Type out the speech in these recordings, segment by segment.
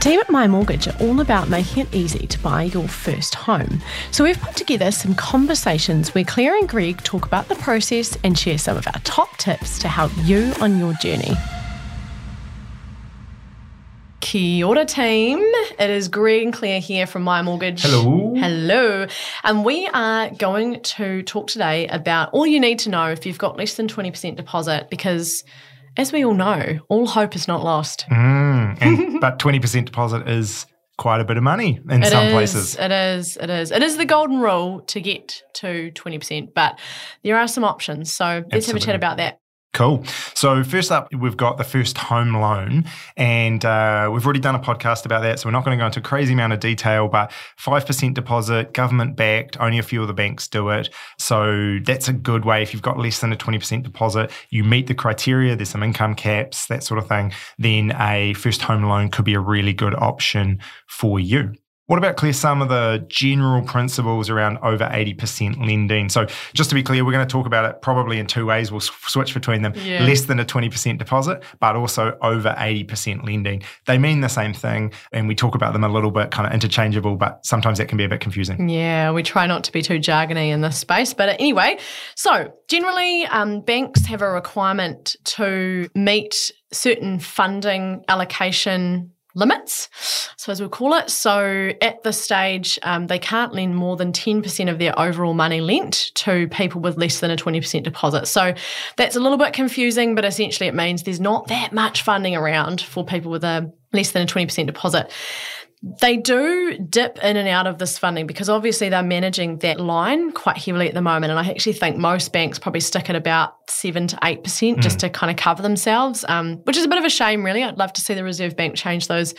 team at My Mortgage are all about making it easy to buy your first home. So we've put together some conversations where Claire and Greg talk about the process and share some of our top tips to help you on your journey. Kia ora team. It is Greg and Claire here from My Mortgage. Hello. Hello. And we are going to talk today about all you need to know if you've got less than 20% deposit because as we all know, all hope is not lost. Mm, and, but 20% deposit is quite a bit of money in It some is, places. It is. It is. It is the golden rule to get to 20%, but there are some options. So let's have a chat about that. Cool. So, first up, we've got the first home loan, and uh, we've already done a podcast about that. So, we're not going to go into a crazy amount of detail, but 5% deposit, government backed, only a few of the banks do it. So, that's a good way. If you've got less than a 20% deposit, you meet the criteria, there's some income caps, that sort of thing, then a first home loan could be a really good option for you. What about Claire some of the general principles around over 80% lending? So, just to be clear, we're going to talk about it probably in two ways. We'll switch between them Yeah. less than a 20% deposit, but also over 80% lending. They mean the same thing, and we talk about them a little bit kind of interchangeable, but sometimes that can be a bit confusing. Yeah, we try not to be too jargony in this space. But anyway, so generally, um, banks have a requirement to meet certain funding allocation limits, so as we'll call it. So at this stage, um, they can't lend more than 10% of their overall money lent to people with less than a 20% deposit. So that's a little bit confusing, but essentially it means there's not that much funding around for people with a less than a 20% deposit. They do dip in and out of this funding because obviously they're managing that line quite heavily at the moment. And I actually think most banks probably stick at about seven to eight percent just to kind of cover themselves, um, which is a bit of a shame, really. I'd love to see the Reserve Bank change those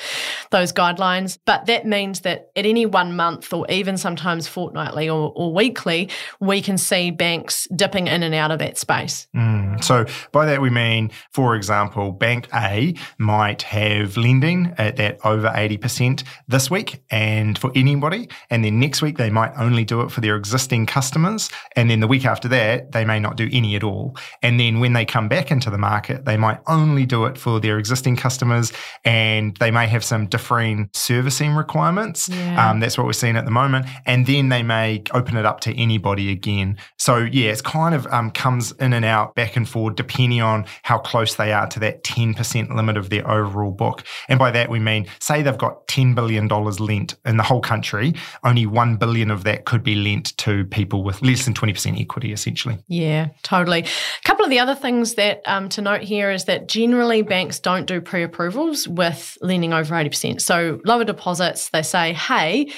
those guidelines. But that means that at any one month or even sometimes fortnightly or, or weekly, we can see banks dipping in and out of that space. Mm. So, by that we mean, for example, Bank A might have lending at that over 80% this week and for anybody. And then next week, they might only do it for their existing customers. And then the week after that, they may not do any at all. And then when they come back into the market, they might only do it for their existing customers and they may have some differing servicing requirements. Yeah. Um, that's what we're seeing at the moment. And then they may open it up to anybody again. So, yeah, it's kind of um, comes in and out, back and forth, depending on how close they are to that 10% limit of their overall book. And by that, we mean, say they've got $10 billion dollars lent in the whole country, only 1 billion of that could be lent to people with less than 20% equity, essentially. Yeah, totally. A couple of the other things that um, to note here is that generally banks don't do pre-approvals with lending over 80%. So lower deposits, they say, hey,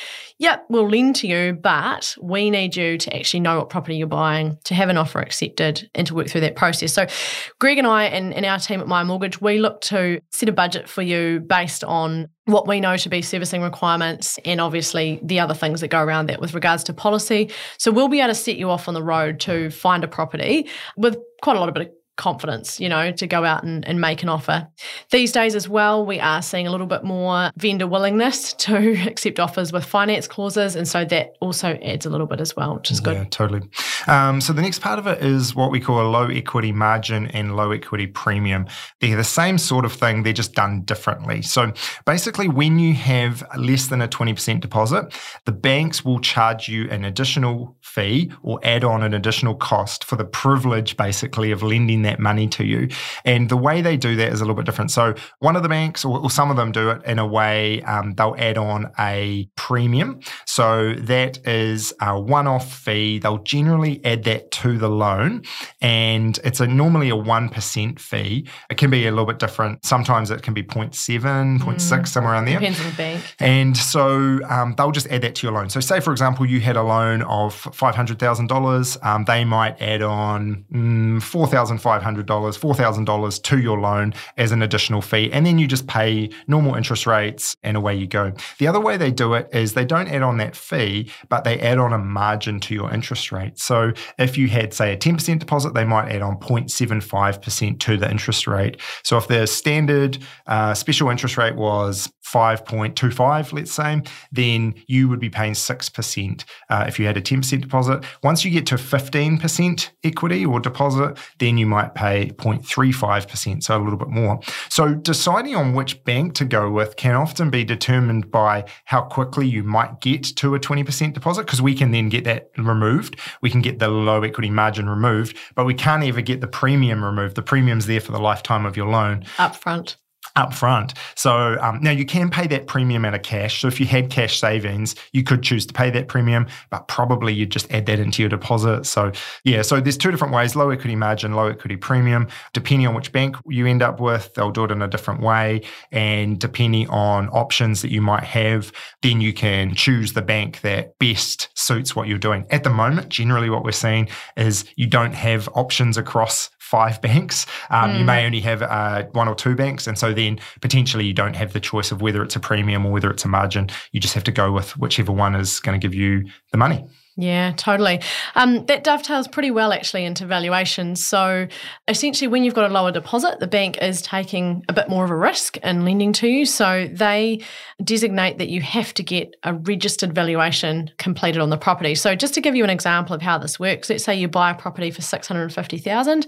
yep, we'll lend to you, but we need you to actually know what property you're buying, to have an offer accepted, and to work through that process. So Greg and I and, and our team at My Mortgage, we look to set a budget for you based on what we know to be servicing requirements and obviously the other things that go around that with regards to policy. So we'll be able to set you off on the road to find a property with quite a lot of bit of confidence, you know, to go out and, and make an offer. These days as well, we are seeing a little bit more vendor willingness to accept offers with finance clauses. And so that also adds a little bit as well, which is good. Yeah, totally. Um, so the next part of it is what we call a low equity margin and low equity premium. They're the same sort of thing, they're just done differently. So basically, when you have less than a 20% deposit, the banks will charge you an additional fee or add on an additional cost for the privilege, basically, of lending that money to you. And the way they do that is a little bit different. So one of the banks, or, or some of them do it in a way, um, they'll add on a premium. So that is a one-off fee. They'll generally add that to the loan, and it's a normally a one percent fee. It can be a little bit different. Sometimes it can be 0.7, 0.6, somewhere around there. Depends on the bank. And so um, they'll just add that to your loan. So, say for example, you had a loan of five hundred thousand um, dollars. They might add on mm, four thousand five hundred dollars, four thousand dollars to your loan as an additional fee, and then you just pay normal interest rates, and away you go. The other way they do it is they don't add on that fee, but they add on a margin to your interest rate. So, if you had say a ten percent deposit, they might add on 0.75 percent to the interest rate. So, if the standard uh, special interest rate was 5.25, let's say, then you would be paying 6% uh, if you had a 10% deposit. Once you get to 15% equity or deposit, then you might might pay 0.35%, so a little bit more. So deciding on which bank to go with can often be determined by how quickly you might get to a 20% deposit, because we can then get that removed. We can get the low equity margin removed, but we can't ever get the premium removed. The premium's there for the lifetime of your loan. Upfront up front. So um, now you can pay that premium out of cash. So if you had cash savings, you could choose to pay that premium, but probably you'd just add that into your deposit. So yeah, so there's two different ways: low equity margin, low equity premium. Depending on which bank you end up with, they'll do it in a different way, and depending on options that you might have, then you can choose the bank that best suits what you're doing. At the moment, generally what we're seeing is you don't have options across five banks. Um, mm. You may only have uh, one or two banks. And so then potentially you don't have the choice of whether it's a premium or whether it's a margin. You just have to go with whichever one is going to give you the money. Yeah, totally. Um, that dovetails pretty well actually into valuations. So essentially, when you've got a lower deposit, the bank is taking a bit more of a risk in lending to you. So they designate that you have to get a registered valuation completed on the property. So just to give you an example of how this works, let's say you buy a property for six hundred fifty thousand.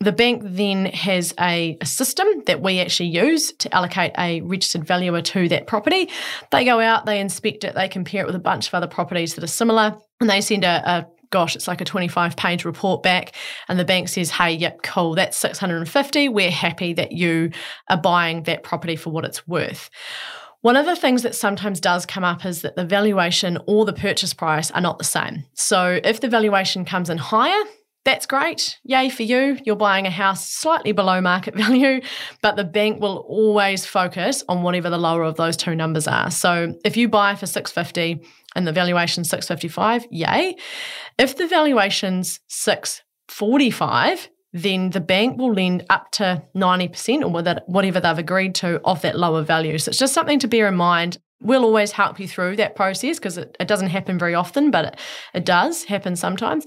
The bank then has a, a system that we actually use to allocate a registered valuer to that property. They go out, they inspect it, they compare it with a bunch of other properties that are similar and they send a, a gosh, it's like a 25 page report back. And the bank says, hey, yep, cool, that's 650. We're happy that you are buying that property for what it's worth. One of the things that sometimes does come up is that the valuation or the purchase price are not the same. So if the valuation comes in higher, that's great. Yay for you. You're buying a house slightly below market value, but the bank will always focus on whatever the lower of those two numbers are. So if you buy for 650 and the valuation's 655, yay. If the valuation's 645, then the bank will lend up to 90% or whatever they've agreed to of that lower value. So it's just something to bear in mind we'll always help you through that process because it, it, doesn't happen very often, but it, it does happen sometimes.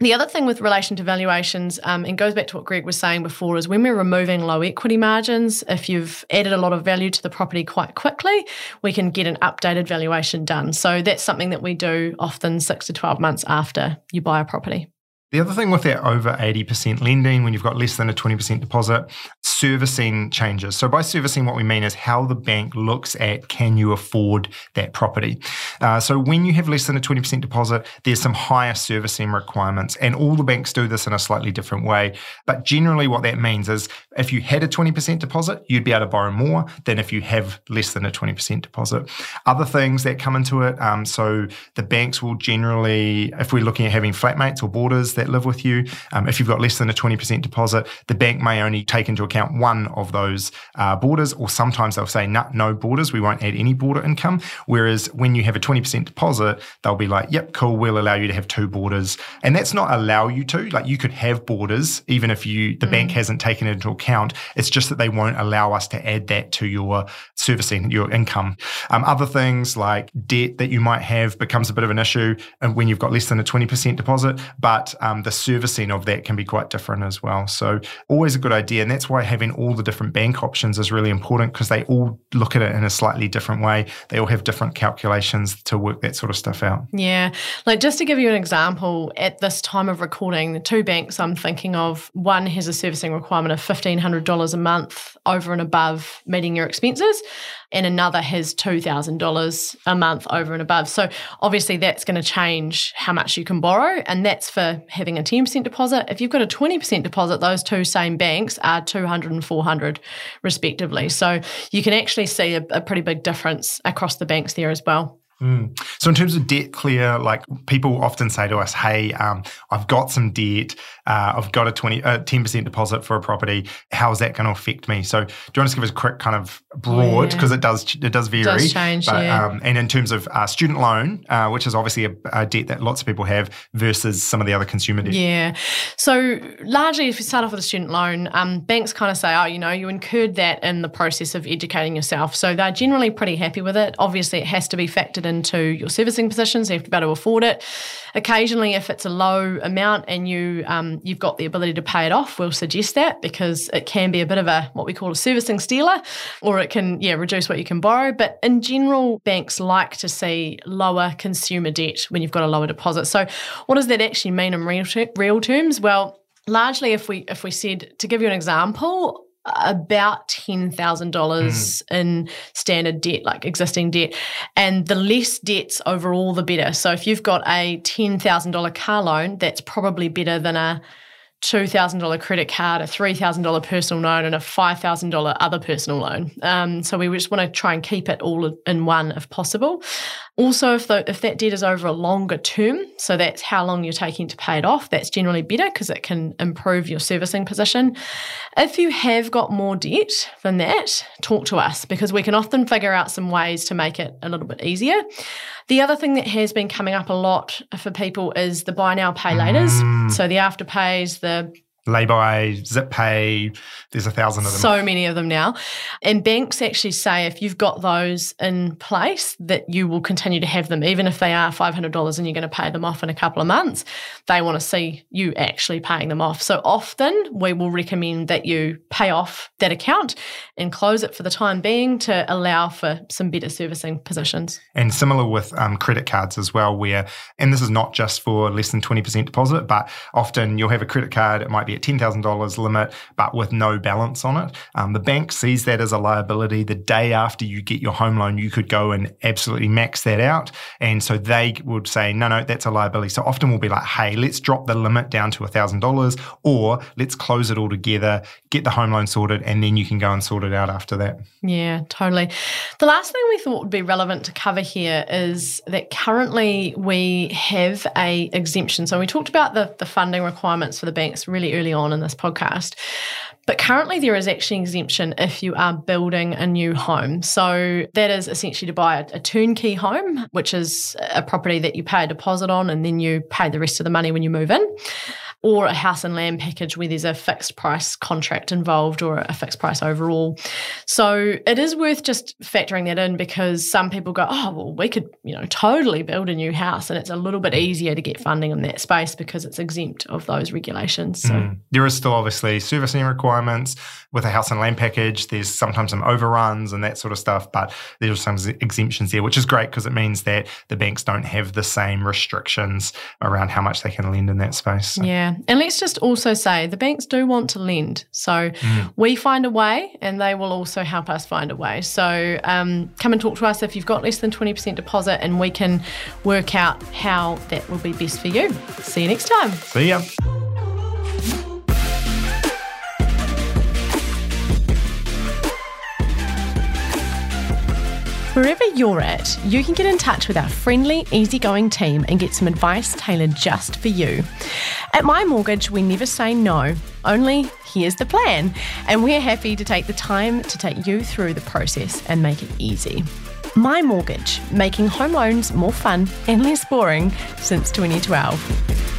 The other thing with relation to valuations, um, and goes back to what Greg was saying before, is when we're removing low equity margins, if you've added a lot of value to the property quite quickly, we can get an updated valuation done. So that's something that we do often six to 12 months after you buy a property. The other thing with that over 80% lending, when you've got less than a 20% deposit, servicing changes. So, by servicing, what we mean is how the bank looks at can you afford that property. Uh, so, when you have less than a 20% deposit, there's some higher servicing requirements, and all the banks do this in a slightly different way. But generally, what that means is if you had a 20% deposit, you'd be able to borrow more than if you have less than a 20% deposit. Other things that come into it, um, so the banks will generally, if we're looking at having flatmates or boarders, that live with you. Um, if you've got less than a 20% deposit, the bank may only take into account one of those uh, boarders, or sometimes they'll say, no, no boarders, we won't add any boarder income. Whereas when you have a 20% deposit, they'll be like, yep, cool, we'll allow you to have two boarders. And that's not allow you to. Like you could have boarders even if you the mm. bank hasn't taken it into account. It's just that they won't allow us to add that to your servicing, your income. Um, other things like debt that you might have becomes a bit of an issue when you've got less than a 20% deposit. But um, the servicing of that can be quite different as well. So always a good idea. And that's why having all the different bank options is really important because they all look at it in a slightly different way. They all have different calculations to work that sort of stuff out. Yeah. Like just to give you an example, at this time of recording, the two banks I'm thinking of, one has a servicing requirement of $1,500 a month over and above meeting your expenses and another has $2,000 a month over and above. So obviously that's going to change how much you can borrow and that's for having a 10% deposit. If you've got a 20% deposit, those two same banks are 200 and 400 respectively. So you can actually see a, a pretty big difference across the banks there as well. Mm. So, in terms of debt Claire, like people often say to us, "Hey, um, I've got some debt. Uh, I've got a 20, uh, 10% deposit for a property. How is that going to affect me?" So, do you want to give us a quick kind of broad because yeah. it does it does vary. It does change, but, yeah. Um, and in terms of uh, student loan, uh, which is obviously a, a, debt that lots of people have, versus some of the other consumer debt. Yeah. So, largely, if you start off with a student loan, um, banks kind of say, "Oh, you know, you incurred that in the process of educating yourself." So they're generally pretty happy with it. Obviously, it has to be factored into your servicing positions. You have to be able to afford it. Occasionally, if it's a low amount and you um, you've got the ability to pay it off, we'll suggest that because it can be a bit of a what we call a servicing stealer, or it can yeah reduce what you can borrow. But in general, banks like to see lower consumer debt when you've got a lower deposit. So, what does that actually mean in real, ter- real terms? Well, largely if we if we said to give you an example, about $10,000 mm. in standard debt, like existing debt. And the less debts overall, the better. So if you've got a $10,000 car loan, that's probably better than a $2,000 credit card, a $3,000 personal loan, and a $5,000 other personal loan. Um, so we just want to try and keep it all in one if possible. Also, if, the, if that debt is over a longer term, so that's how long you're taking to pay it off, that's generally better because it can improve your servicing position. If you have got more debt than that, talk to us because we can often figure out some ways to make it a little bit easier. The other thing that has been coming up a lot for people is the buy now, pay laters. Mm. So the afterpays, the the Laybuy, zip pay, there's a thousand of them. So many of them now. And banks actually say if you've got those in place, that you will continue to have them, even if they are $500 and you're going to pay them off in a couple of months. They want to see you actually paying them off. So often we will recommend that you pay off that account and close it for the time being to allow for some better servicing positions. And similar with um, credit cards as well, where, and this is not just for less than 20% deposit, but often you'll have a credit card, it might be $10,000 limit, but with no balance on it. Um, the bank sees that as a liability. The day after you get your home loan, you could go and absolutely max that out. And so they would say, no, no, that's a liability. So often we'll be like, hey, let's drop the limit down to $1,000 or let's close it all together, get the home loan sorted, and then you can go and sort it out after that. Yeah, totally. The last thing we thought would be relevant to cover here is that currently we have a exemption. So we talked about the, the funding requirements for the banks really early on in this podcast. But currently, there is actually exemption if you are building a new home. So, that is essentially to buy a, a, turnkey home, which is a property that you pay a deposit on and then you pay the rest of the money when you move in or a house and land package where there's a fixed price contract involved or a fixed price overall. So it is worth just factoring that in because some people go, oh, well, we could, you know, totally build a new house and it's a little bit easier to get funding in that space because it's exempt of those regulations. So mm. there is still obviously servicing requirements with a house and land package. There's sometimes some overruns and that sort of stuff, but there's some exemptions there, which is great because it means that the banks don't have the same restrictions around how much they can lend in that space. So. Yeah. And let's just also say the banks do want to lend. So mm. we find a way and they will also help us find a way. So um, come and talk to us if you've got less than 20% deposit and we can work out how that will be best for you. See you next time. See ya. Wherever you're at, you can get in touch with our friendly, easygoing team and get some advice tailored just for you. At My Mortgage, we never say no, only here's the plan. And we're happy to take the time to take you through the process and make it easy. My Mortgage, making home loans more fun and less boring since 2012.